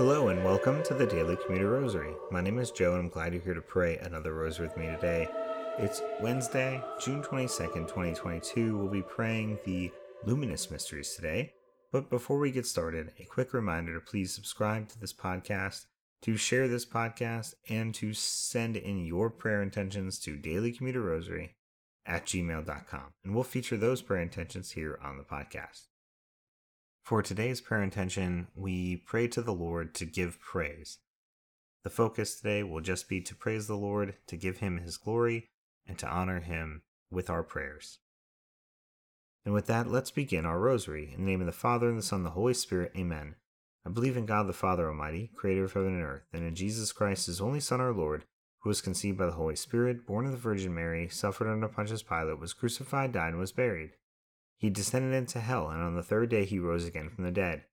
Hello and welcome to the Daily Commuter Rosary. My name is Joe and I'm glad you're here to pray another rosary with me today. It's Wednesday, June 22nd, 2022. We'll be praying the Luminous Mysteries today. But before we get started, a quick reminder to please subscribe to this podcast, to share this podcast, and to send in your prayer intentions to dailycommuterrosary at gmail.com. And we'll feature those prayer intentions here on the podcast. For today's prayer intention, we pray to the Lord to give praise. The focus today will just be to praise the Lord, to give him his glory, and to honor him with our prayers. And with that, let's begin our rosary. In the name of the Father, and the Son, and the Holy Spirit, amen. I believe in God the Father Almighty, creator of heaven and earth, and in Jesus Christ, his only Son, our Lord, who was conceived by the Holy Spirit, born of the Virgin Mary, suffered under Pontius Pilate, was crucified, died, and was buried. He descended into hell, and on the third day he rose again from the dead.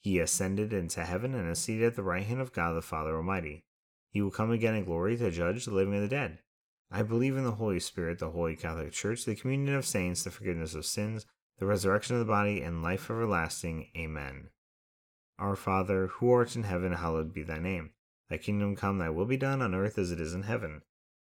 He ascended into heaven and is seated at the right hand of God the Father Almighty. He will come again in glory to judge the living and the dead. I believe in the Holy Spirit, the Holy Catholic Church, the communion of saints, the forgiveness of sins, the resurrection of the body, and life everlasting. Amen. Our Father, who art in heaven, hallowed be thy name. Thy kingdom come, thy will be done on earth as it is in heaven.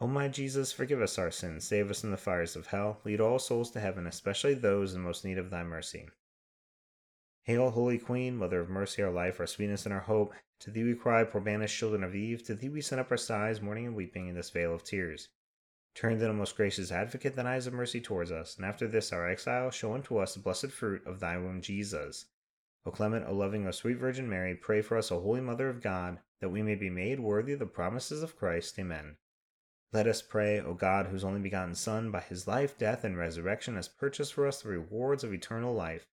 O my Jesus, forgive us our sins, save us from the fires of hell, lead all souls to heaven, especially those in most need of thy mercy. Hail, Holy Queen, Mother of mercy, our life, our sweetness, and our hope. To thee we cry, poor banished children of Eve. To thee we send up our sighs, mourning and weeping in this vale of tears. Turn then, O most gracious Advocate, thine eyes of mercy towards us, and after this our exile, show unto us the blessed fruit of thy womb, Jesus. O clement, O loving, O sweet Virgin Mary, pray for us, O Holy Mother of God, that we may be made worthy of the promises of Christ. Amen. Let us pray, O God, whose only begotten Son, by his life, death, and resurrection, has purchased for us the rewards of eternal life.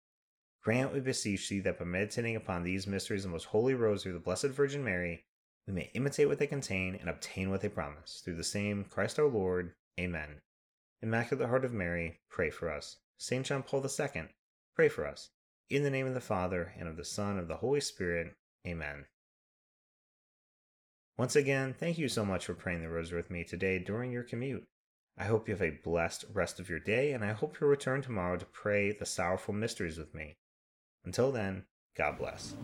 Grant, we beseech thee, that by meditating upon these mysteries of the most holy rosary of the Blessed Virgin Mary, we may imitate what they contain and obtain what they promise. Through the same Christ our Lord. Amen. Immaculate Heart of Mary, pray for us. Saint John Paul II, pray for us. In the name of the Father, and of the Son, and of the Holy Spirit. Amen. Once again, thank you so much for praying the rosary with me today during your commute. I hope you have a blessed rest of your day, and I hope you'll return tomorrow to pray the sorrowful mysteries with me. Until then, God bless.